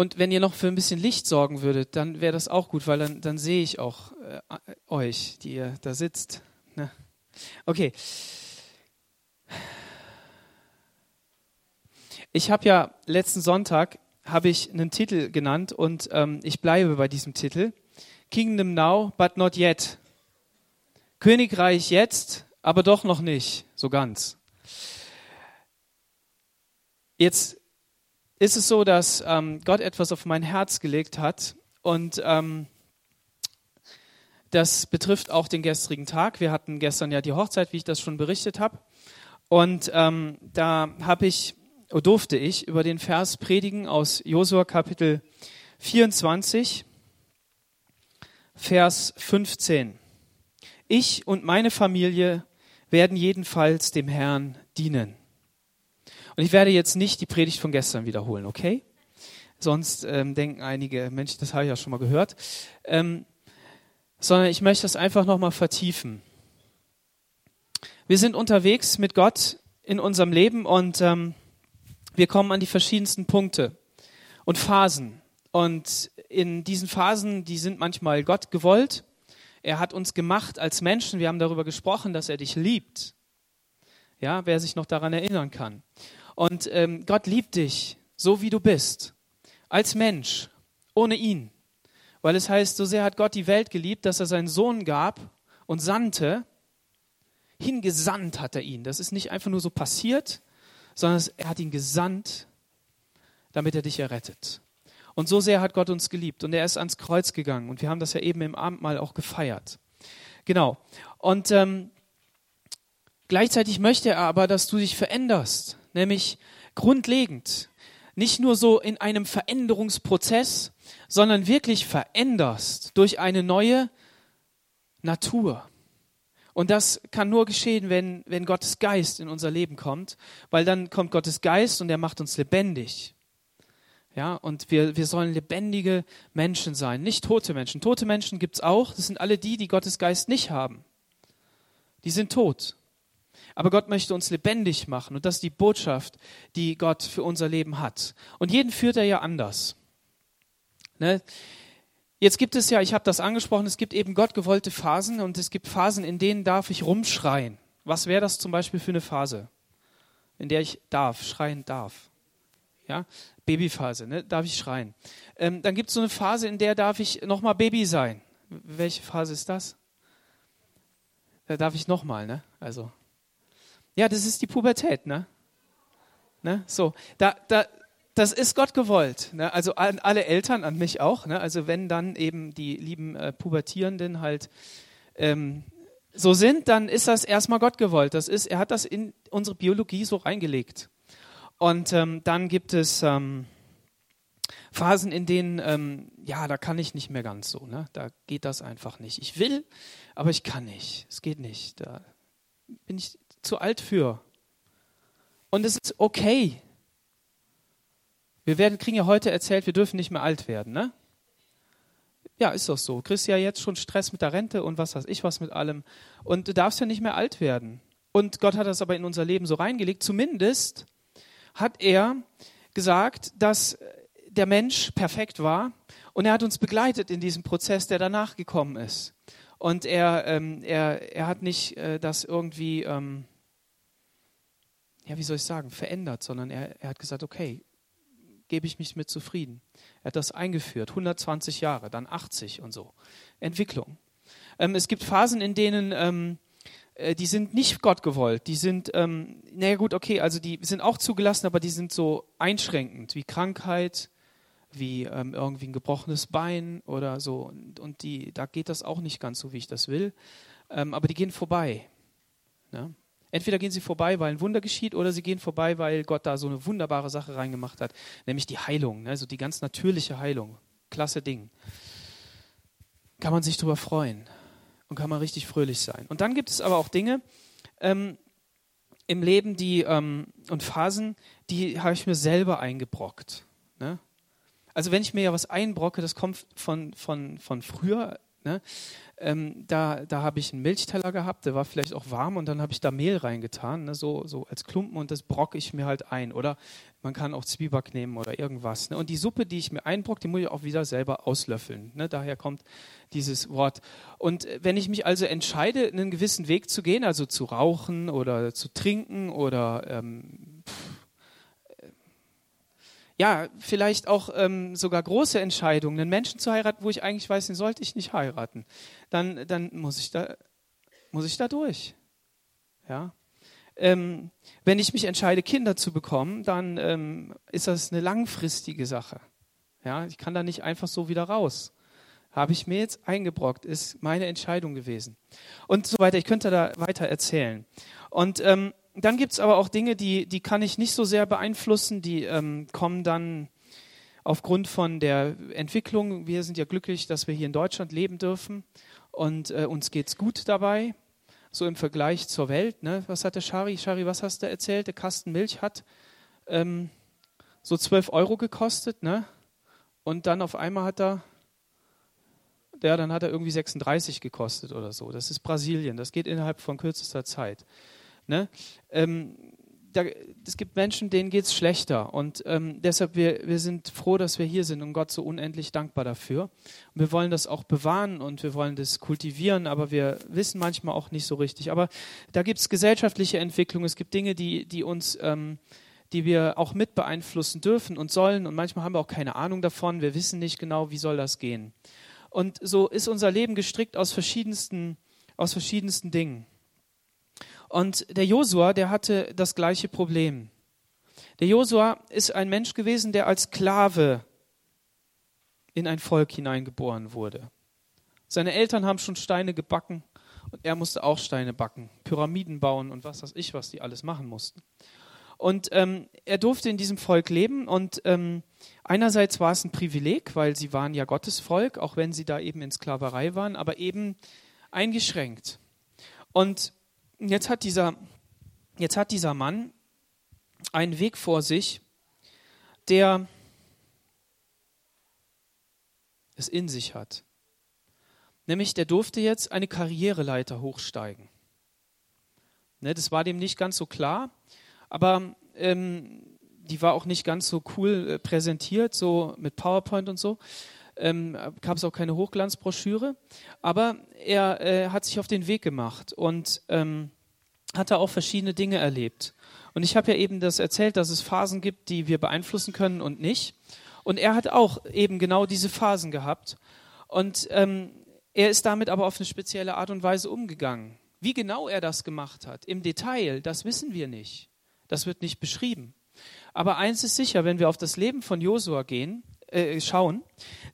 Und wenn ihr noch für ein bisschen Licht sorgen würdet, dann wäre das auch gut, weil dann, dann sehe ich auch äh, euch, die ihr da sitzt. Ne? Okay. Ich habe ja letzten Sonntag habe ich einen Titel genannt und ähm, ich bleibe bei diesem Titel. Kingdom now, but not yet. Königreich jetzt, aber doch noch nicht, so ganz. Jetzt ist es so, dass ähm, Gott etwas auf mein Herz gelegt hat und ähm, das betrifft auch den gestrigen Tag. Wir hatten gestern ja die Hochzeit, wie ich das schon berichtet habe. Und ähm, da habe ich, durfte ich über den Vers predigen aus Josua Kapitel 24, Vers 15. Ich und meine Familie werden jedenfalls dem Herrn dienen. Und ich werde jetzt nicht die Predigt von gestern wiederholen, okay? Sonst ähm, denken einige, Mensch, das habe ich ja schon mal gehört. Ähm, sondern ich möchte das einfach nochmal vertiefen. Wir sind unterwegs mit Gott in unserem Leben und ähm, wir kommen an die verschiedensten Punkte und Phasen. Und in diesen Phasen, die sind manchmal Gott gewollt. Er hat uns gemacht als Menschen. Wir haben darüber gesprochen, dass er dich liebt. Ja, wer sich noch daran erinnern kann. Und ähm, Gott liebt dich, so wie du bist, als Mensch, ohne ihn. Weil es heißt, so sehr hat Gott die Welt geliebt, dass er seinen Sohn gab und sandte. Hingesandt hat er ihn. Das ist nicht einfach nur so passiert, sondern er hat ihn gesandt, damit er dich errettet. Und so sehr hat Gott uns geliebt. Und er ist ans Kreuz gegangen. Und wir haben das ja eben im Abendmahl auch gefeiert. Genau. Und ähm, gleichzeitig möchte er aber, dass du dich veränderst nämlich grundlegend. Nicht nur so in einem Veränderungsprozess, sondern wirklich veränderst durch eine neue Natur. Und das kann nur geschehen, wenn, wenn Gottes Geist in unser Leben kommt, weil dann kommt Gottes Geist und er macht uns lebendig. Ja, und wir, wir sollen lebendige Menschen sein, nicht tote Menschen. Tote Menschen gibt es auch, das sind alle die, die Gottes Geist nicht haben. Die sind tot. Aber Gott möchte uns lebendig machen und das ist die Botschaft, die Gott für unser Leben hat. Und jeden führt er ja anders. Ne? Jetzt gibt es ja, ich habe das angesprochen, es gibt eben gottgewollte Phasen und es gibt Phasen, in denen darf ich rumschreien. Was wäre das zum Beispiel für eine Phase, in der ich darf, schreien darf? Ja, Babyphase, ne? darf ich schreien. Ähm, dann gibt es so eine Phase, in der darf ich nochmal Baby sein. Welche Phase ist das? Da darf ich nochmal, ne? Also ja, das ist die Pubertät, ne? ne? So, da, da, das ist Gott gewollt. Ne? Also an alle Eltern, an mich auch. Ne? Also wenn dann eben die lieben äh, Pubertierenden halt ähm, so sind, dann ist das erstmal Gott gewollt. Das ist, er hat das in unsere Biologie so reingelegt. Und ähm, dann gibt es ähm, Phasen, in denen, ähm, ja, da kann ich nicht mehr ganz so. Ne? Da geht das einfach nicht. Ich will, aber ich kann nicht. Es geht nicht. Da bin ich zu alt für. Und es ist okay. Wir werden, kriegen ja heute erzählt, wir dürfen nicht mehr alt werden, ne? Ja, ist doch so. Du kriegst ja jetzt schon Stress mit der Rente und was weiß ich was mit allem. Und du darfst ja nicht mehr alt werden. Und Gott hat das aber in unser Leben so reingelegt. Zumindest hat er gesagt, dass der Mensch perfekt war und er hat uns begleitet in diesem Prozess, der danach gekommen ist. Und er, ähm, er, er hat nicht äh, das irgendwie ähm, ja, wie soll ich sagen, verändert, sondern er, er hat gesagt, okay, gebe ich mich mit zufrieden. Er hat das eingeführt, 120 Jahre, dann 80 und so. Entwicklung. Ähm, es gibt Phasen, in denen ähm, äh, die sind nicht Gott gewollt. Die sind, ähm, naja gut, okay, also die sind auch zugelassen, aber die sind so einschränkend, wie Krankheit, wie ähm, irgendwie ein gebrochenes Bein oder so. Und, und, die, da geht das auch nicht ganz so, wie ich das will. Ähm, aber die gehen vorbei. Ja? Entweder gehen sie vorbei, weil ein Wunder geschieht, oder sie gehen vorbei, weil Gott da so eine wunderbare Sache reingemacht hat, nämlich die Heilung, also die ganz natürliche Heilung. Klasse Ding. Kann man sich darüber freuen und kann man richtig fröhlich sein. Und dann gibt es aber auch Dinge ähm, im Leben die, ähm, und Phasen, die habe ich mir selber eingebrockt. Ne? Also wenn ich mir ja was einbrocke, das kommt von, von, von früher, Ne? Ähm, da da habe ich einen Milchteller gehabt, der war vielleicht auch warm und dann habe ich da Mehl reingetan, ne? so, so als Klumpen und das brocke ich mir halt ein. Oder man kann auch Zwieback nehmen oder irgendwas. Ne? Und die Suppe, die ich mir einbrock, die muss ich auch wieder selber auslöffeln. Ne? Daher kommt dieses Wort. Und wenn ich mich also entscheide, einen gewissen Weg zu gehen, also zu rauchen oder zu trinken oder ähm, ja, vielleicht auch ähm, sogar große Entscheidungen, einen Menschen zu heiraten, wo ich eigentlich weiß, den sollte ich nicht heiraten, dann, dann muss, ich da, muss ich da durch. Ja. Ähm, wenn ich mich entscheide, Kinder zu bekommen, dann ähm, ist das eine langfristige Sache. Ja, ich kann da nicht einfach so wieder raus. Habe ich mir jetzt eingebrockt, ist meine Entscheidung gewesen. Und so weiter. Ich könnte da weiter erzählen. Und ähm, dann gibt es aber auch Dinge, die, die kann ich nicht so sehr beeinflussen, die ähm, kommen dann aufgrund von der Entwicklung. Wir sind ja glücklich, dass wir hier in Deutschland leben dürfen und äh, uns es gut dabei, so im Vergleich zur Welt. Ne? Was hat der Shari? Shari, was hast du erzählt? Der Kasten Milch hat ähm, so 12 Euro gekostet, ne? Und dann auf einmal hat er, ja, dann hat er irgendwie 36 gekostet oder so. Das ist Brasilien. Das geht innerhalb von kürzester Zeit. Ne? Ähm, da, es gibt Menschen, denen geht es schlechter. Und ähm, deshalb, wir, wir sind froh, dass wir hier sind und Gott so unendlich dankbar dafür. Und wir wollen das auch bewahren und wir wollen das kultivieren, aber wir wissen manchmal auch nicht so richtig. Aber da gibt es gesellschaftliche Entwicklung, es gibt Dinge, die, die uns, ähm, die wir auch mit beeinflussen dürfen und sollen. Und manchmal haben wir auch keine Ahnung davon. Wir wissen nicht genau, wie soll das gehen. Und so ist unser Leben gestrickt aus verschiedensten, aus verschiedensten Dingen. Und der Josua, der hatte das gleiche Problem. Der Josua ist ein Mensch gewesen, der als Sklave in ein Volk hineingeboren wurde. Seine Eltern haben schon Steine gebacken und er musste auch Steine backen, Pyramiden bauen und was weiß ich, was die alles machen mussten. Und ähm, er durfte in diesem Volk leben und ähm, einerseits war es ein Privileg, weil sie waren ja Gottes Volk, auch wenn sie da eben in Sklaverei waren, aber eben eingeschränkt. Und jetzt hat dieser, jetzt hat dieser Mann einen Weg vor sich, der es in sich hat. Nämlich, der durfte jetzt eine Karriereleiter hochsteigen. Ne, das war dem nicht ganz so klar, aber ähm, die war auch nicht ganz so cool äh, präsentiert, so mit PowerPoint und so. Ähm, gab es auch keine Hochglanzbroschüre, aber er äh, hat sich auf den Weg gemacht und ähm, hat er auch verschiedene Dinge erlebt. Und ich habe ja eben das erzählt, dass es Phasen gibt, die wir beeinflussen können und nicht. Und er hat auch eben genau diese Phasen gehabt. Und ähm, er ist damit aber auf eine spezielle Art und Weise umgegangen. Wie genau er das gemacht hat, im Detail, das wissen wir nicht. Das wird nicht beschrieben. Aber eins ist sicher, wenn wir auf das Leben von Josua gehen, äh, schauen,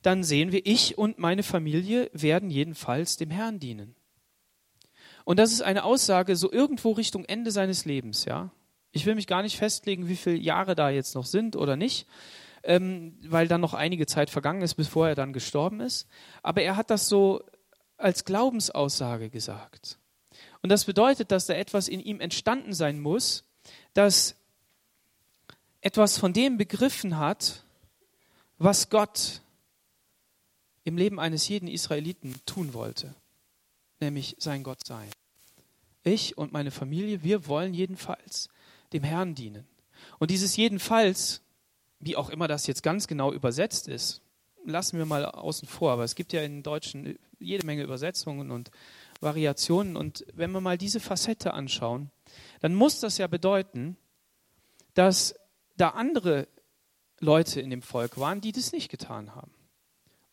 dann sehen wir, ich und meine Familie werden jedenfalls dem Herrn dienen. Und das ist eine Aussage so irgendwo Richtung Ende seines Lebens, ja. Ich will mich gar nicht festlegen, wie viele Jahre da jetzt noch sind oder nicht, ähm, weil dann noch einige Zeit vergangen ist, bevor er dann gestorben ist. Aber er hat das so als Glaubensaussage gesagt. Und das bedeutet, dass da etwas in ihm entstanden sein muss, das etwas von dem begriffen hat, was Gott im Leben eines jeden Israeliten tun wollte nämlich sein Gott sein. Ich und meine Familie, wir wollen jedenfalls dem Herrn dienen. Und dieses jedenfalls, wie auch immer das jetzt ganz genau übersetzt ist, lassen wir mal außen vor, aber es gibt ja in Deutschen jede Menge Übersetzungen und Variationen. Und wenn wir mal diese Facette anschauen, dann muss das ja bedeuten, dass da andere Leute in dem Volk waren, die das nicht getan haben.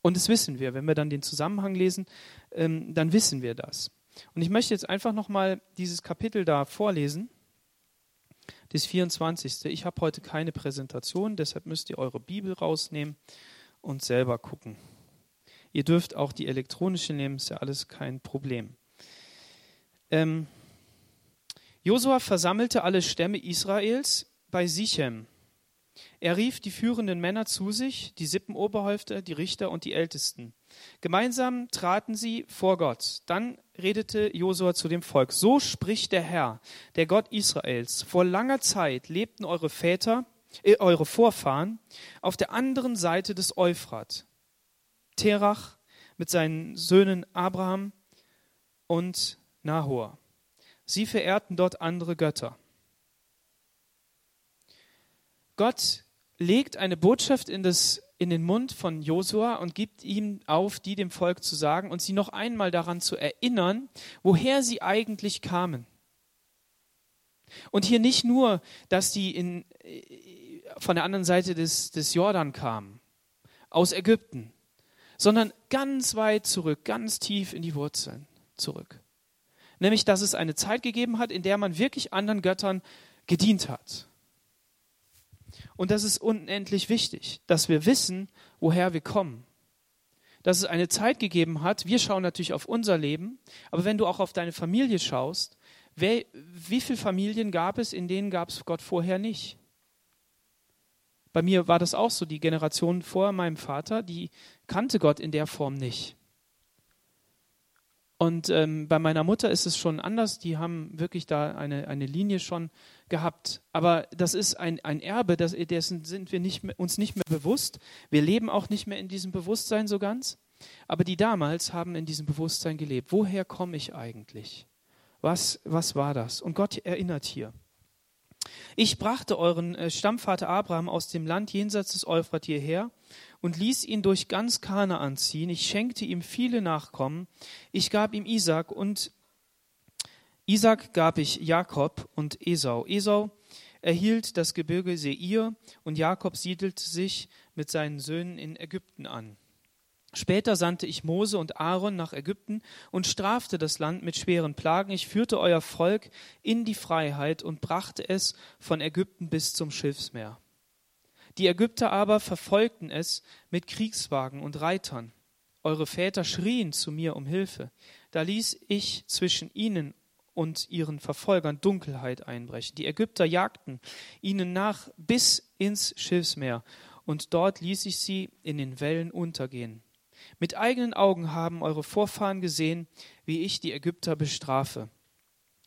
Und das wissen wir. Wenn wir dann den Zusammenhang lesen, ähm, dann wissen wir das. Und ich möchte jetzt einfach nochmal dieses Kapitel da vorlesen, das 24. Ich habe heute keine Präsentation, deshalb müsst ihr eure Bibel rausnehmen und selber gucken. Ihr dürft auch die elektronische nehmen, ist ja alles kein Problem. Ähm, Josua versammelte alle Stämme Israels bei Sichem er rief die führenden Männer zu sich, die Sippenoberhäupter, die Richter und die Ältesten. Gemeinsam traten sie vor Gott. Dann redete Josua zu dem Volk: So spricht der Herr, der Gott Israels. Vor langer Zeit lebten eure Väter, äh, eure Vorfahren auf der anderen Seite des Euphrat. Terach mit seinen Söhnen Abraham und Nahor. Sie verehrten dort andere Götter. Gott legt eine Botschaft in, das, in den Mund von Josua und gibt ihm auf, die dem Volk zu sagen und sie noch einmal daran zu erinnern, woher sie eigentlich kamen. Und hier nicht nur, dass die in, von der anderen Seite des, des Jordan kamen, aus Ägypten, sondern ganz weit zurück, ganz tief in die Wurzeln zurück. Nämlich, dass es eine Zeit gegeben hat, in der man wirklich anderen Göttern gedient hat. Und das ist unendlich wichtig, dass wir wissen, woher wir kommen. Dass es eine Zeit gegeben hat, wir schauen natürlich auf unser Leben, aber wenn du auch auf deine Familie schaust, wer, wie viele Familien gab es, in denen gab es Gott vorher nicht? Bei mir war das auch so, die Generation vor meinem Vater, die kannte Gott in der Form nicht. Und ähm, bei meiner Mutter ist es schon anders. Die haben wirklich da eine, eine Linie schon gehabt. Aber das ist ein, ein Erbe, das, dessen sind wir nicht mehr, uns nicht mehr bewusst. Wir leben auch nicht mehr in diesem Bewusstsein so ganz. Aber die damals haben in diesem Bewusstsein gelebt. Woher komme ich eigentlich? Was, was war das? Und Gott erinnert hier. Ich brachte euren äh, Stammvater Abraham aus dem Land jenseits des Euphrat hierher und ließ ihn durch ganz Kanaan ziehen. Ich schenkte ihm viele Nachkommen. Ich gab ihm Isaac und Isaac gab ich Jakob und Esau. Esau erhielt das Gebirge Seir und Jakob siedelte sich mit seinen Söhnen in Ägypten an. Später sandte ich Mose und Aaron nach Ägypten und strafte das Land mit schweren Plagen. Ich führte euer Volk in die Freiheit und brachte es von Ägypten bis zum Schiffsmeer. Die Ägypter aber verfolgten es mit Kriegswagen und Reitern. Eure Väter schrien zu mir um Hilfe. Da ließ ich zwischen ihnen und ihren Verfolgern Dunkelheit einbrechen. Die Ägypter jagten ihnen nach bis ins Schiffsmeer, und dort ließ ich sie in den Wellen untergehen. Mit eigenen Augen haben eure Vorfahren gesehen, wie ich die Ägypter bestrafe.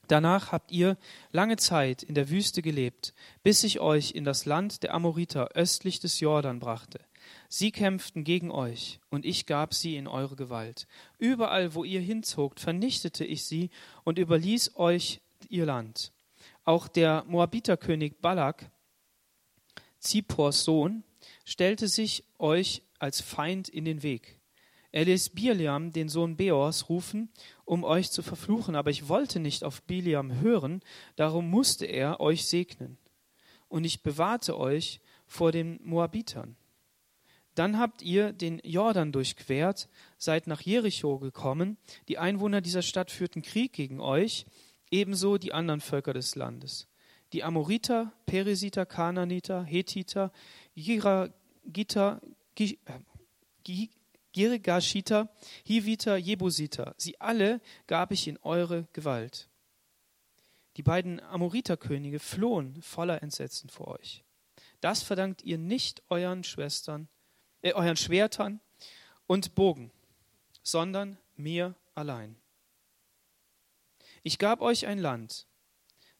Danach habt ihr lange Zeit in der Wüste gelebt, bis ich euch in das Land der Amoriter östlich des Jordan brachte. Sie kämpften gegen euch, und ich gab sie in eure Gewalt. Überall, wo ihr hinzogt, vernichtete ich sie und überließ euch ihr Land. Auch der Moabiterkönig Balak, Zippors Sohn, stellte sich euch als Feind in den Weg. Er ließ Biliam, den Sohn Beors, rufen, um euch zu verfluchen, aber ich wollte nicht auf Biliam hören, darum musste er euch segnen. Und ich bewahrte euch vor den Moabitern. Dann habt ihr den Jordan durchquert, seid nach Jericho gekommen. Die Einwohner dieser Stadt führten Krieg gegen euch, ebenso die anderen Völker des Landes. Die Amoriter, Peresiter, Kananiter, Hethiter, Giragiter, Girgashiter, Hiviter, Jebusiter, sie alle gab ich in eure Gewalt. Die beiden Amoriterkönige flohen voller Entsetzen vor euch. Das verdankt ihr nicht euren Schwestern, äh, euren Schwertern und Bogen, sondern mir allein. Ich gab euch ein Land,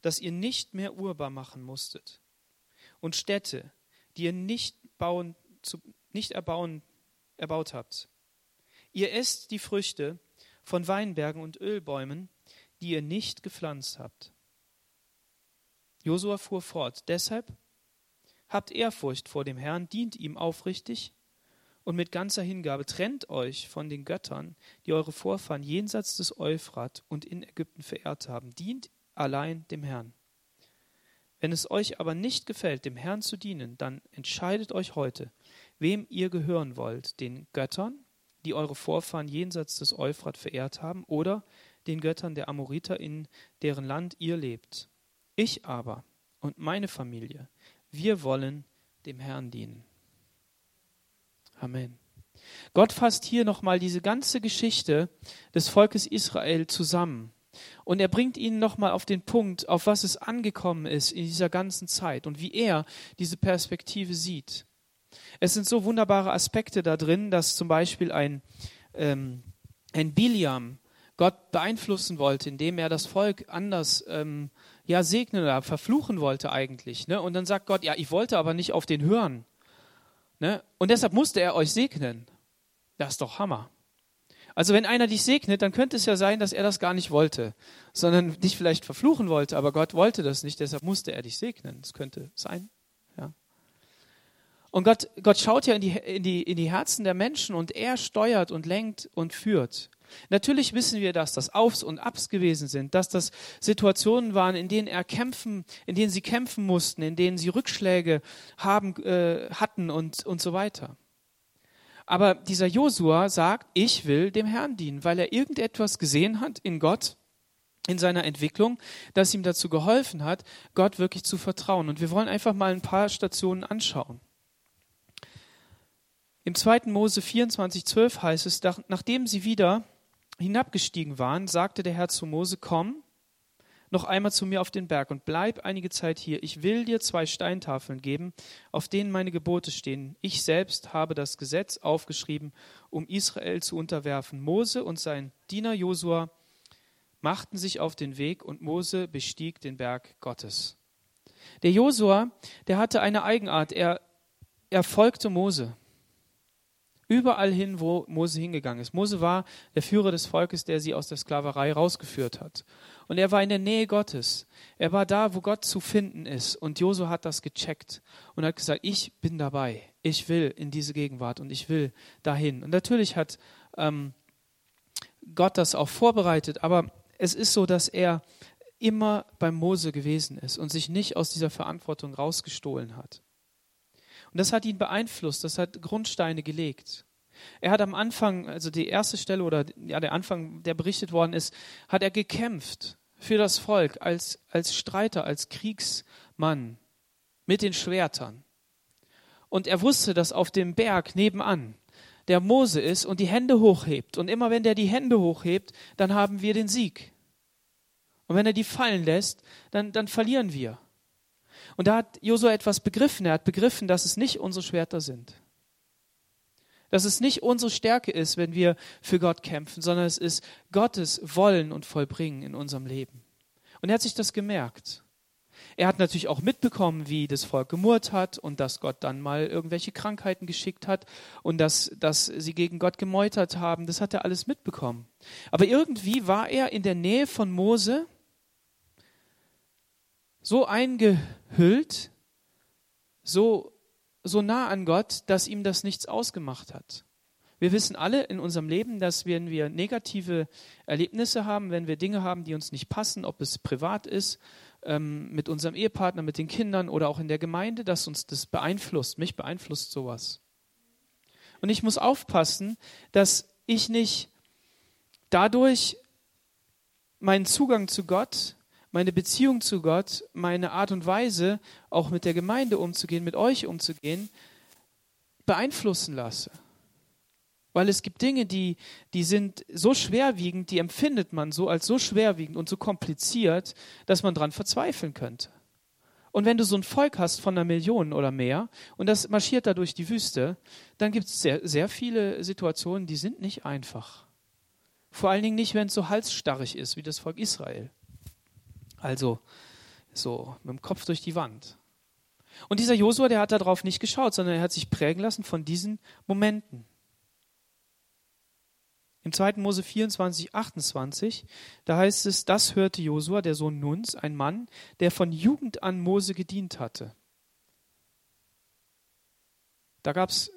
das ihr nicht mehr urbar machen musstet, und Städte, die ihr nicht, bauen, zu, nicht erbauen erbaut habt. Ihr esst die Früchte von Weinbergen und Ölbäumen, die ihr nicht gepflanzt habt. Josua fuhr fort, deshalb habt Ehrfurcht vor dem Herrn, dient ihm aufrichtig und mit ganzer Hingabe, trennt euch von den Göttern, die eure Vorfahren jenseits des Euphrat und in Ägypten verehrt haben, dient allein dem Herrn. Wenn es euch aber nicht gefällt, dem Herrn zu dienen, dann entscheidet euch heute, wem ihr gehören wollt, den Göttern, die eure Vorfahren jenseits des Euphrat verehrt haben, oder den Göttern der Amoriter, in deren Land ihr lebt. Ich aber und meine Familie, wir wollen dem Herrn dienen. Amen. Gott fasst hier nochmal diese ganze Geschichte des Volkes Israel zusammen. Und er bringt ihnen nochmal auf den Punkt, auf was es angekommen ist in dieser ganzen Zeit und wie er diese Perspektive sieht. Es sind so wunderbare Aspekte da drin, dass zum Beispiel ein, ähm, ein Biliam Gott beeinflussen wollte, indem er das Volk anders ähm, ja, segnen oder verfluchen wollte eigentlich. Ne? Und dann sagt Gott, ja, ich wollte aber nicht auf den hören. Ne? Und deshalb musste er euch segnen. Das ist doch Hammer. Also wenn einer dich segnet, dann könnte es ja sein, dass er das gar nicht wollte, sondern dich vielleicht verfluchen wollte, aber Gott wollte das nicht, deshalb musste er dich segnen. Das könnte sein. Und Gott, Gott schaut ja in die, in, die, in die Herzen der Menschen und er steuert und lenkt und führt. Natürlich wissen wir, dass das Aufs und Abs gewesen sind, dass das Situationen waren, in denen er kämpfen, in denen sie kämpfen mussten, in denen sie Rückschläge haben, äh, hatten und, und so weiter. Aber dieser Josua sagt, ich will dem Herrn dienen, weil er irgendetwas gesehen hat in Gott, in seiner Entwicklung, das ihm dazu geholfen hat, Gott wirklich zu vertrauen. Und wir wollen einfach mal ein paar Stationen anschauen. Im 2. Mose 24, 12 heißt es, nachdem sie wieder hinabgestiegen waren, sagte der Herr zu Mose, komm noch einmal zu mir auf den Berg und bleib einige Zeit hier. Ich will dir zwei Steintafeln geben, auf denen meine Gebote stehen. Ich selbst habe das Gesetz aufgeschrieben, um Israel zu unterwerfen. Mose und sein Diener Josua machten sich auf den Weg und Mose bestieg den Berg Gottes. Der Josua, der hatte eine Eigenart. Er, er folgte Mose. Überall hin, wo Mose hingegangen ist. Mose war der Führer des Volkes, der sie aus der Sklaverei rausgeführt hat. Und er war in der Nähe Gottes. Er war da, wo Gott zu finden ist. Und Josu hat das gecheckt und hat gesagt, ich bin dabei. Ich will in diese Gegenwart und ich will dahin. Und natürlich hat ähm, Gott das auch vorbereitet, aber es ist so, dass er immer beim Mose gewesen ist und sich nicht aus dieser Verantwortung rausgestohlen hat. Und das hat ihn beeinflusst, das hat Grundsteine gelegt. Er hat am Anfang, also die erste Stelle oder ja, der Anfang, der berichtet worden ist, hat er gekämpft für das Volk als, als Streiter, als Kriegsmann mit den Schwertern. Und er wusste, dass auf dem Berg nebenan der Mose ist und die Hände hochhebt. Und immer wenn der die Hände hochhebt, dann haben wir den Sieg. Und wenn er die fallen lässt, dann, dann verlieren wir. Und da hat Josua etwas begriffen. Er hat begriffen, dass es nicht unsere Schwerter sind. Dass es nicht unsere Stärke ist, wenn wir für Gott kämpfen, sondern es ist Gottes Wollen und Vollbringen in unserem Leben. Und er hat sich das gemerkt. Er hat natürlich auch mitbekommen, wie das Volk gemurrt hat und dass Gott dann mal irgendwelche Krankheiten geschickt hat und dass, dass sie gegen Gott gemeutert haben. Das hat er alles mitbekommen. Aber irgendwie war er in der Nähe von Mose so eingehüllt, so, so nah an Gott, dass ihm das nichts ausgemacht hat. Wir wissen alle in unserem Leben, dass wenn wir negative Erlebnisse haben, wenn wir Dinge haben, die uns nicht passen, ob es privat ist, ähm, mit unserem Ehepartner, mit den Kindern oder auch in der Gemeinde, dass uns das beeinflusst. Mich beeinflusst sowas. Und ich muss aufpassen, dass ich nicht dadurch meinen Zugang zu Gott meine Beziehung zu Gott, meine Art und Weise, auch mit der Gemeinde umzugehen, mit euch umzugehen, beeinflussen lasse. Weil es gibt Dinge, die, die sind so schwerwiegend, die empfindet man so als so schwerwiegend und so kompliziert, dass man daran verzweifeln könnte. Und wenn du so ein Volk hast von einer Million oder mehr und das marschiert da durch die Wüste, dann gibt es sehr, sehr viele Situationen, die sind nicht einfach. Vor allen Dingen nicht, wenn es so halsstarrig ist wie das Volk Israel. Also so mit dem Kopf durch die Wand. Und dieser Josua, der hat darauf nicht geschaut, sondern er hat sich prägen lassen von diesen Momenten. Im 2. Mose 24, 28, da heißt es, das hörte Josua, der Sohn Nuns, ein Mann, der von Jugend an Mose gedient hatte. Da gab es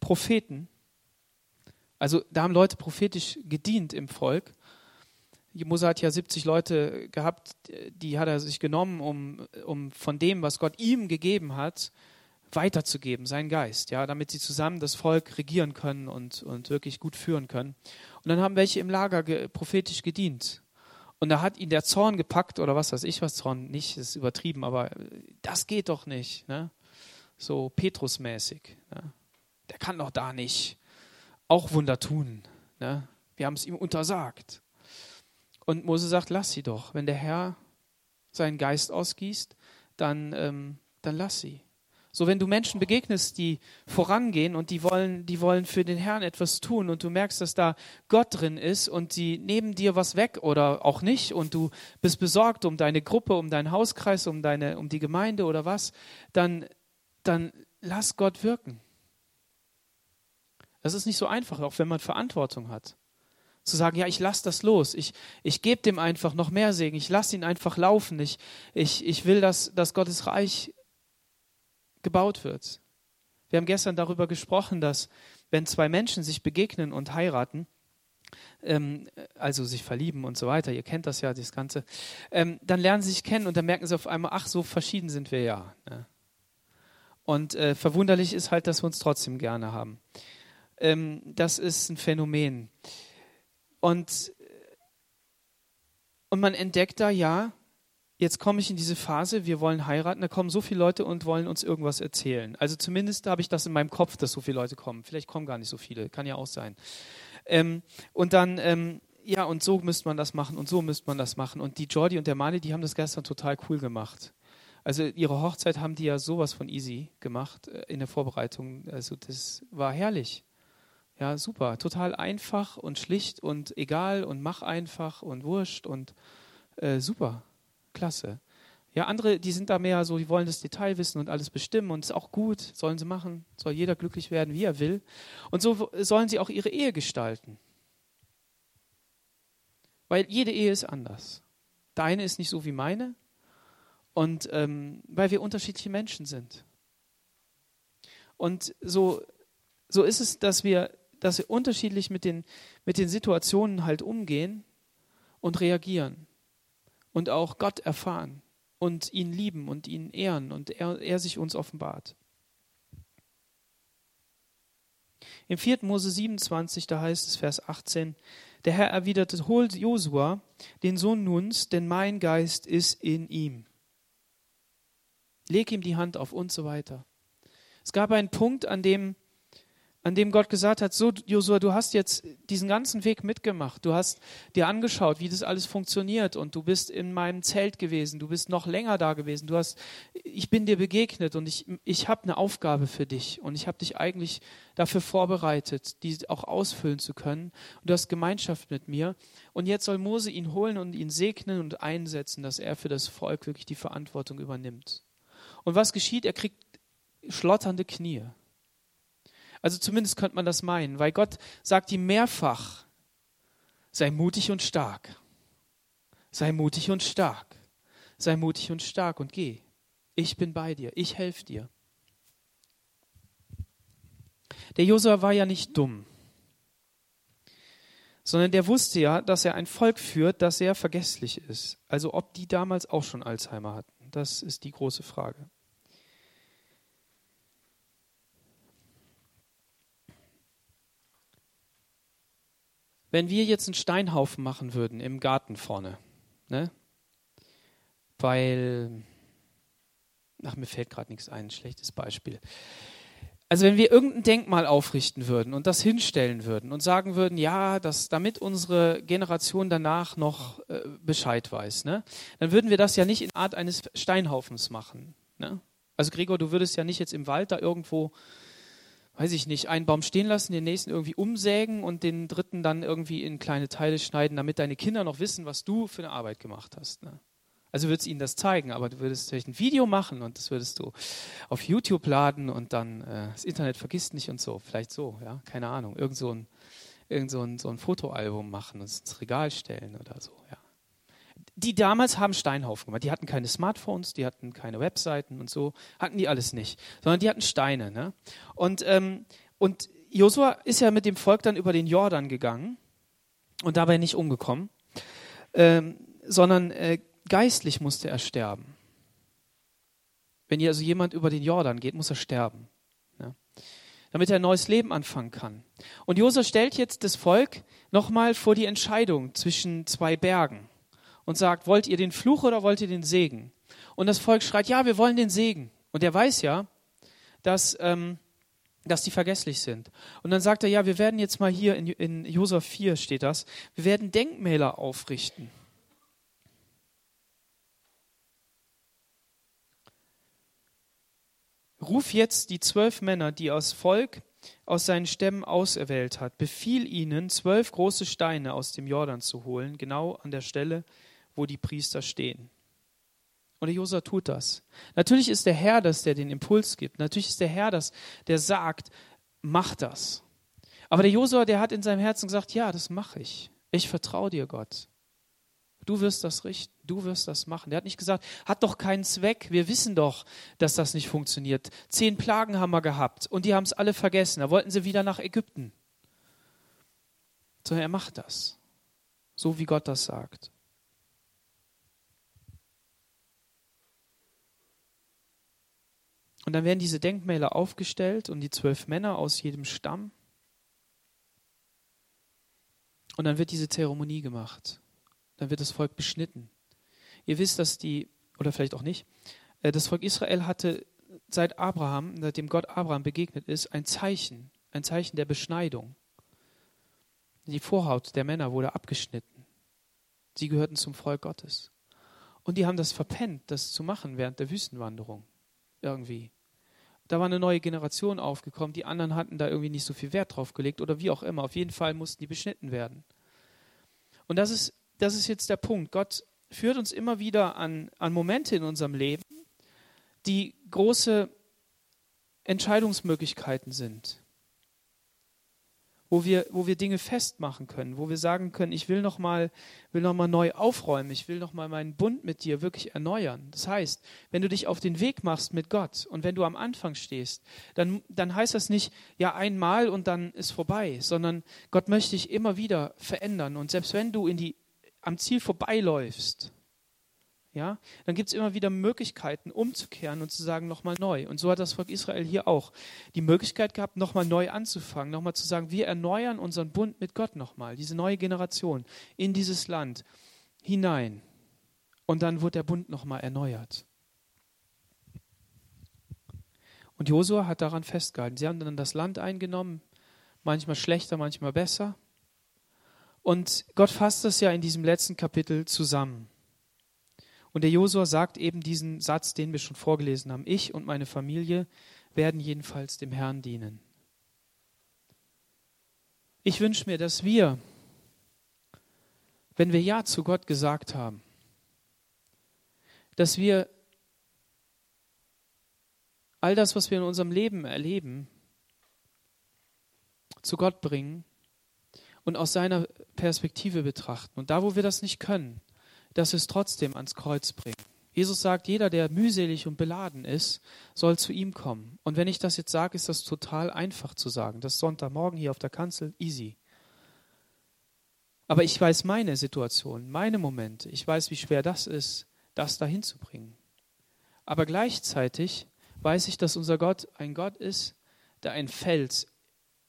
Propheten, also da haben Leute prophetisch gedient im Volk Mose hat ja 70 Leute gehabt, die hat er sich genommen, um, um von dem, was Gott ihm gegeben hat, weiterzugeben, seinen Geist, ja, damit sie zusammen das Volk regieren können und, und wirklich gut führen können. Und dann haben welche im Lager ge, prophetisch gedient. Und da hat ihn der Zorn gepackt oder was weiß ich, was Zorn nicht, ist übertrieben, aber das geht doch nicht, ne? So Petrus-mäßig. Ne? Der kann doch da nicht auch Wunder tun. Ne? Wir haben es ihm untersagt. Und Mose sagt, lass sie doch. Wenn der Herr seinen Geist ausgießt, dann, ähm, dann lass sie. So, wenn du Menschen begegnest, die vorangehen und die wollen, die wollen für den Herrn etwas tun und du merkst, dass da Gott drin ist und sie nehmen dir was weg oder auch nicht und du bist besorgt um deine Gruppe, um deinen Hauskreis, um deine, um die Gemeinde oder was, dann, dann lass Gott wirken. Das ist nicht so einfach, auch wenn man Verantwortung hat. Zu sagen, ja, ich lasse das los. Ich, ich gebe dem einfach noch mehr Segen. Ich lasse ihn einfach laufen. Ich, ich, ich will, dass, dass Gottes Reich gebaut wird. Wir haben gestern darüber gesprochen, dass wenn zwei Menschen sich begegnen und heiraten, ähm, also sich verlieben und so weiter, ihr kennt das ja, das Ganze, ähm, dann lernen sie sich kennen und dann merken sie auf einmal, ach, so verschieden sind wir ja. Ne? Und äh, verwunderlich ist halt, dass wir uns trotzdem gerne haben. Ähm, das ist ein Phänomen. Und, und man entdeckt da, ja, jetzt komme ich in diese Phase, wir wollen heiraten, da kommen so viele Leute und wollen uns irgendwas erzählen. Also zumindest habe ich das in meinem Kopf, dass so viele Leute kommen. Vielleicht kommen gar nicht so viele, kann ja auch sein. Ähm, und dann, ähm, ja, und so müsste man das machen und so müsste man das machen. Und die Jordi und der Mali, die haben das gestern total cool gemacht. Also ihre Hochzeit haben die ja sowas von easy gemacht äh, in der Vorbereitung. Also das war herrlich. Ja, super. Total einfach und schlicht und egal und mach einfach und wurscht und äh, super. Klasse. Ja, andere, die sind da mehr so, die wollen das Detail wissen und alles bestimmen und ist auch gut, sollen sie machen, soll jeder glücklich werden, wie er will. Und so sollen sie auch ihre Ehe gestalten. Weil jede Ehe ist anders. Deine ist nicht so wie meine, und ähm, weil wir unterschiedliche Menschen sind. Und so, so ist es, dass wir, dass wir unterschiedlich mit den, mit den Situationen halt umgehen und reagieren. Und auch Gott erfahren und ihn lieben und ihn ehren und er, er sich uns offenbart. Im 4. Mose 27, da heißt es, Vers 18, der Herr erwiderte, holt Josua, den Sohn Nuns, denn mein Geist ist in ihm. Leg ihm die Hand auf und so weiter. Es gab einen Punkt, an dem, an dem Gott gesagt hat, so Josua, du hast jetzt diesen ganzen Weg mitgemacht. Du hast dir angeschaut, wie das alles funktioniert und du bist in meinem Zelt gewesen. Du bist noch länger da gewesen. Du hast, ich bin dir begegnet und ich, ich habe eine Aufgabe für dich und ich habe dich eigentlich dafür vorbereitet, die auch ausfüllen zu können. Und du hast Gemeinschaft mit mir. Und jetzt soll Mose ihn holen und ihn segnen und einsetzen, dass er für das Volk wirklich die Verantwortung übernimmt. Und was geschieht? Er kriegt schlotternde Knie. Also zumindest könnte man das meinen, weil Gott sagt ihm mehrfach, sei mutig und stark. Sei mutig und stark. Sei mutig und stark und geh. Ich bin bei dir. Ich helfe dir. Der Josua war ja nicht dumm, sondern der wusste ja, dass er ein Volk führt, das sehr vergesslich ist. Also ob die damals auch schon Alzheimer hatten, das ist die große Frage. Wenn wir jetzt einen Steinhaufen machen würden im Garten vorne, ne? weil, ach, mir fällt gerade nichts ein, schlechtes Beispiel. Also wenn wir irgendein Denkmal aufrichten würden und das hinstellen würden und sagen würden, ja, dass, damit unsere Generation danach noch äh, Bescheid weiß, ne, dann würden wir das ja nicht in Art eines Steinhaufens machen. Ne? Also Gregor, du würdest ja nicht jetzt im Wald da irgendwo weiß ich nicht, einen Baum stehen lassen, den nächsten irgendwie umsägen und den dritten dann irgendwie in kleine Teile schneiden, damit deine Kinder noch wissen, was du für eine Arbeit gemacht hast. Ne? Also würdest du ihnen das zeigen, aber du würdest vielleicht ein Video machen und das würdest du auf YouTube laden und dann äh, das Internet vergisst nicht und so. Vielleicht so, ja, keine Ahnung. Irgend so ein, irgend so ein, so ein Fotoalbum machen und es ins Regal stellen oder so, ja die damals haben Steinhaufen gemacht. Die hatten keine Smartphones, die hatten keine Webseiten und so, hatten die alles nicht, sondern die hatten Steine. Ne? Und, ähm, und Josua ist ja mit dem Volk dann über den Jordan gegangen und dabei nicht umgekommen, ähm, sondern äh, geistlich musste er sterben. Wenn hier also jemand über den Jordan geht, muss er sterben. Ja? Damit er ein neues Leben anfangen kann. Und Josua stellt jetzt das Volk nochmal vor die Entscheidung zwischen zwei Bergen und sagt, wollt ihr den Fluch oder wollt ihr den Segen? Und das Volk schreit, ja, wir wollen den Segen. Und er weiß ja, dass, ähm, dass die vergesslich sind. Und dann sagt er, ja, wir werden jetzt mal hier in, in Josef 4 steht das, wir werden Denkmäler aufrichten. Ruf jetzt die zwölf Männer, die aus Volk aus seinen Stämmen auserwählt hat, befiehl ihnen, zwölf große Steine aus dem Jordan zu holen, genau an der Stelle, wo die Priester stehen. Und der Josua tut das. Natürlich ist der Herr das, der den Impuls gibt. Natürlich ist der Herr das, der sagt, mach das. Aber der Josua, der hat in seinem Herzen gesagt, ja, das mache ich. Ich vertraue dir, Gott. Du wirst das richten, du wirst das machen. Der hat nicht gesagt, hat doch keinen Zweck, wir wissen doch, dass das nicht funktioniert. Zehn Plagen haben wir gehabt und die haben es alle vergessen. Da wollten sie wieder nach Ägypten. Sondern er macht das, so wie Gott das sagt. Und dann werden diese Denkmäler aufgestellt und die zwölf Männer aus jedem Stamm. Und dann wird diese Zeremonie gemacht dann wird das Volk beschnitten. Ihr wisst, dass die, oder vielleicht auch nicht, äh, das Volk Israel hatte seit Abraham, seitdem Gott Abraham begegnet ist, ein Zeichen, ein Zeichen der Beschneidung. Die Vorhaut der Männer wurde abgeschnitten. Sie gehörten zum Volk Gottes. Und die haben das verpennt, das zu machen während der Wüstenwanderung. Irgendwie. Da war eine neue Generation aufgekommen, die anderen hatten da irgendwie nicht so viel Wert drauf gelegt oder wie auch immer. Auf jeden Fall mussten die beschnitten werden. Und das ist das ist jetzt der Punkt. Gott führt uns immer wieder an, an Momente in unserem Leben, die große Entscheidungsmöglichkeiten sind, wo wir, wo wir Dinge festmachen können, wo wir sagen können, ich will nochmal noch neu aufräumen, ich will nochmal meinen Bund mit dir wirklich erneuern. Das heißt, wenn du dich auf den Weg machst mit Gott und wenn du am Anfang stehst, dann, dann heißt das nicht, ja, einmal und dann ist vorbei, sondern Gott möchte dich immer wieder verändern. Und selbst wenn du in die am Ziel vorbeiläufst, ja, dann gibt es immer wieder Möglichkeiten, umzukehren und zu sagen, nochmal neu. Und so hat das Volk Israel hier auch die Möglichkeit gehabt, nochmal neu anzufangen, nochmal zu sagen, wir erneuern unseren Bund mit Gott nochmal, diese neue Generation in dieses Land hinein. Und dann wird der Bund nochmal erneuert. Und Josua hat daran festgehalten. Sie haben dann das Land eingenommen, manchmal schlechter, manchmal besser. Und Gott fasst das ja in diesem letzten Kapitel zusammen. Und der Josua sagt eben diesen Satz, den wir schon vorgelesen haben. Ich und meine Familie werden jedenfalls dem Herrn dienen. Ich wünsche mir, dass wir, wenn wir Ja zu Gott gesagt haben, dass wir all das, was wir in unserem Leben erleben, zu Gott bringen und aus seiner Perspektive betrachten. Und da, wo wir das nicht können, dass wir es trotzdem ans Kreuz bringen. Jesus sagt, jeder, der mühselig und beladen ist, soll zu ihm kommen. Und wenn ich das jetzt sage, ist das total einfach zu sagen. Das Sonntagmorgen hier auf der Kanzel, easy. Aber ich weiß meine Situation, meine Momente. Ich weiß, wie schwer das ist, das dahin zu bringen. Aber gleichzeitig weiß ich, dass unser Gott ein Gott ist, der ein Fels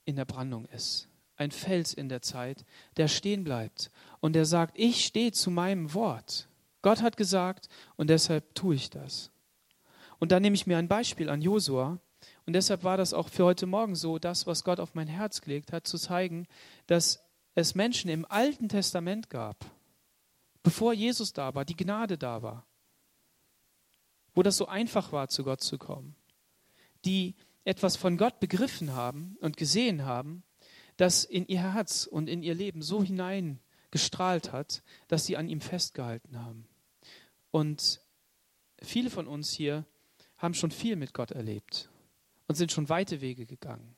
in der Brandung ist ein Fels in der Zeit, der stehen bleibt und der sagt, ich stehe zu meinem Wort. Gott hat gesagt und deshalb tue ich das. Und dann nehme ich mir ein Beispiel an Josua und deshalb war das auch für heute Morgen so, das, was Gott auf mein Herz gelegt hat, zu zeigen, dass es Menschen im Alten Testament gab, bevor Jesus da war, die Gnade da war, wo das so einfach war, zu Gott zu kommen, die etwas von Gott begriffen haben und gesehen haben das in ihr Herz und in ihr Leben so hineingestrahlt hat, dass sie an ihm festgehalten haben. Und viele von uns hier haben schon viel mit Gott erlebt und sind schon weite Wege gegangen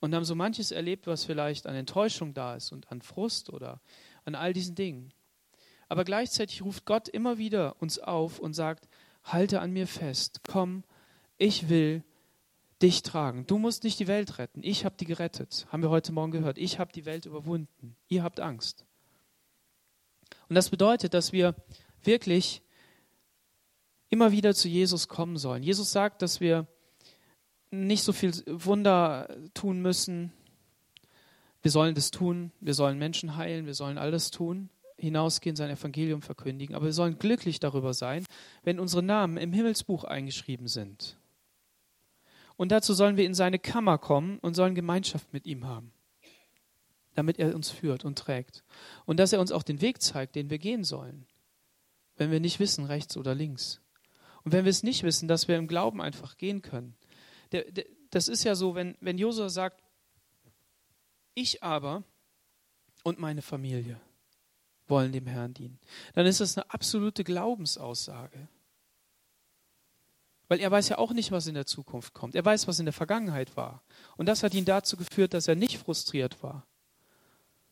und haben so manches erlebt, was vielleicht an Enttäuschung da ist und an Frust oder an all diesen Dingen. Aber gleichzeitig ruft Gott immer wieder uns auf und sagt, halte an mir fest, komm, ich will dich tragen. Du musst nicht die Welt retten. Ich habe die gerettet. Haben wir heute Morgen gehört. Ich habe die Welt überwunden. Ihr habt Angst. Und das bedeutet, dass wir wirklich immer wieder zu Jesus kommen sollen. Jesus sagt, dass wir nicht so viel Wunder tun müssen. Wir sollen das tun. Wir sollen Menschen heilen. Wir sollen alles tun. Hinausgehen, sein Evangelium verkündigen. Aber wir sollen glücklich darüber sein, wenn unsere Namen im Himmelsbuch eingeschrieben sind. Und dazu sollen wir in seine Kammer kommen und sollen Gemeinschaft mit ihm haben, damit er uns führt und trägt. Und dass er uns auch den Weg zeigt, den wir gehen sollen, wenn wir nicht wissen, rechts oder links. Und wenn wir es nicht wissen, dass wir im Glauben einfach gehen können. Der, der, das ist ja so, wenn, wenn Josua sagt, ich aber und meine Familie wollen dem Herrn dienen, dann ist das eine absolute Glaubensaussage. Weil er weiß ja auch nicht, was in der Zukunft kommt. Er weiß, was in der Vergangenheit war. Und das hat ihn dazu geführt, dass er nicht frustriert war.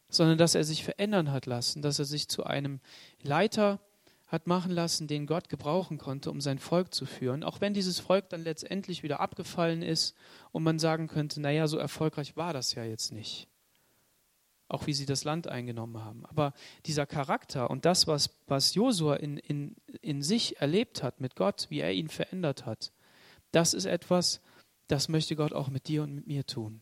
sondern dass er sich verändern hat lassen, dass er sich zu einem Leiter hat machen lassen, den Gott gebrauchen konnte, um sein Volk zu führen. Auch wenn dieses Volk dann letztendlich wieder abgefallen ist und man sagen könnte, naja, so erfolgreich war das ja jetzt nicht. Auch wie sie das Land eingenommen haben. Aber dieser Charakter und das, was, was Josua in, in, in sich erlebt hat mit Gott, wie er ihn verändert hat, das ist etwas, das möchte Gott auch mit dir und mit mir tun.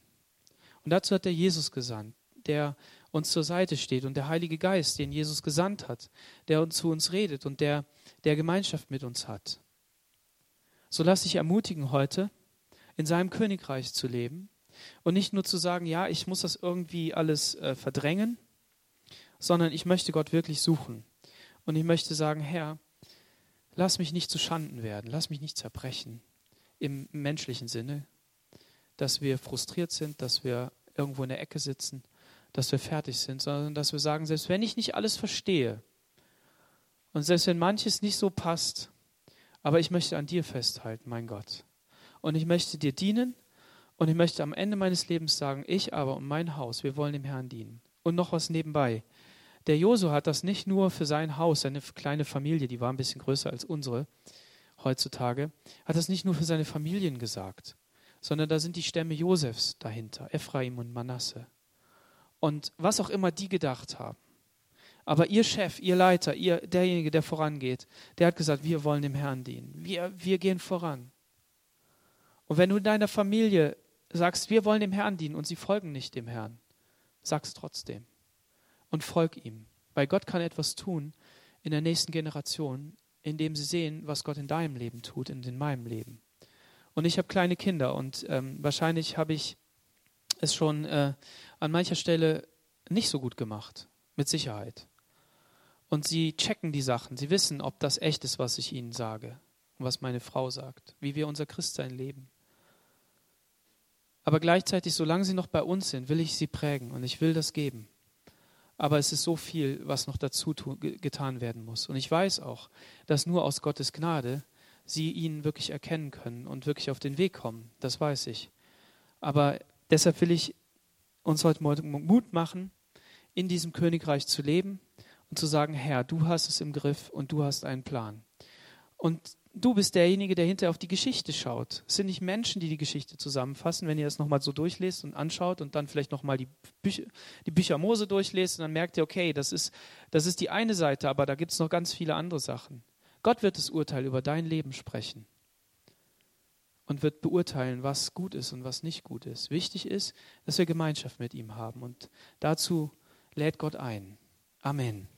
Und dazu hat er Jesus gesandt, der uns zur Seite steht und der Heilige Geist, den Jesus gesandt hat, der uns zu uns redet und der, der Gemeinschaft mit uns hat. So lass dich ermutigen heute, in seinem Königreich zu leben und nicht nur zu sagen, ja, ich muss das irgendwie alles äh, verdrängen, sondern ich möchte Gott wirklich suchen. Und ich möchte sagen, Herr, lass mich nicht zu Schanden werden, lass mich nicht zerbrechen im menschlichen Sinne, dass wir frustriert sind, dass wir irgendwo in der Ecke sitzen, dass wir fertig sind, sondern dass wir sagen, selbst wenn ich nicht alles verstehe und selbst wenn manches nicht so passt, aber ich möchte an dir festhalten, mein Gott. Und ich möchte dir dienen und ich möchte am Ende meines Lebens sagen, ich aber und mein Haus, wir wollen dem Herrn dienen. Und noch was nebenbei. Der Josu hat das nicht nur für sein Haus, seine kleine Familie, die war ein bisschen größer als unsere heutzutage, hat das nicht nur für seine Familien gesagt, sondern da sind die Stämme Josefs dahinter, Ephraim und Manasse und was auch immer die gedacht haben. Aber ihr Chef, ihr Leiter, ihr, derjenige, der vorangeht, der hat gesagt, wir wollen dem Herrn dienen. Wir, wir gehen voran. Und wenn du in deiner Familie sagst, wir wollen dem Herrn dienen und sie folgen nicht dem Herrn, sag's trotzdem und folg ihm. Weil Gott kann etwas tun in der nächsten Generation, indem sie sehen, was Gott in deinem Leben tut, in meinem Leben. Und ich habe kleine Kinder und ähm, wahrscheinlich habe ich es schon äh, an mancher Stelle nicht so gut gemacht, mit Sicherheit. Und sie checken die Sachen, sie wissen, ob das echt ist, was ich ihnen sage und was meine Frau sagt, wie wir unser Christsein leben. Aber gleichzeitig, solange sie noch bei uns sind, will ich sie prägen und ich will das geben. Aber es ist so viel, was noch dazu getan werden muss. Und ich weiß auch, dass nur aus Gottes Gnade sie ihn wirklich erkennen können und wirklich auf den Weg kommen. Das weiß ich. Aber deshalb will ich uns heute Morgen Mut machen, in diesem Königreich zu leben und zu sagen, Herr, du hast es im Griff und du hast einen Plan. Und du bist derjenige, der hinterher auf die Geschichte schaut. Es sind nicht Menschen, die die Geschichte zusammenfassen. Wenn ihr das nochmal so durchlest und anschaut und dann vielleicht nochmal die, Bücher, die Bücher Mose durchlest, dann merkt ihr, okay, das ist, das ist die eine Seite, aber da gibt es noch ganz viele andere Sachen. Gott wird das Urteil über dein Leben sprechen und wird beurteilen, was gut ist und was nicht gut ist. Wichtig ist, dass wir Gemeinschaft mit ihm haben und dazu lädt Gott ein. Amen.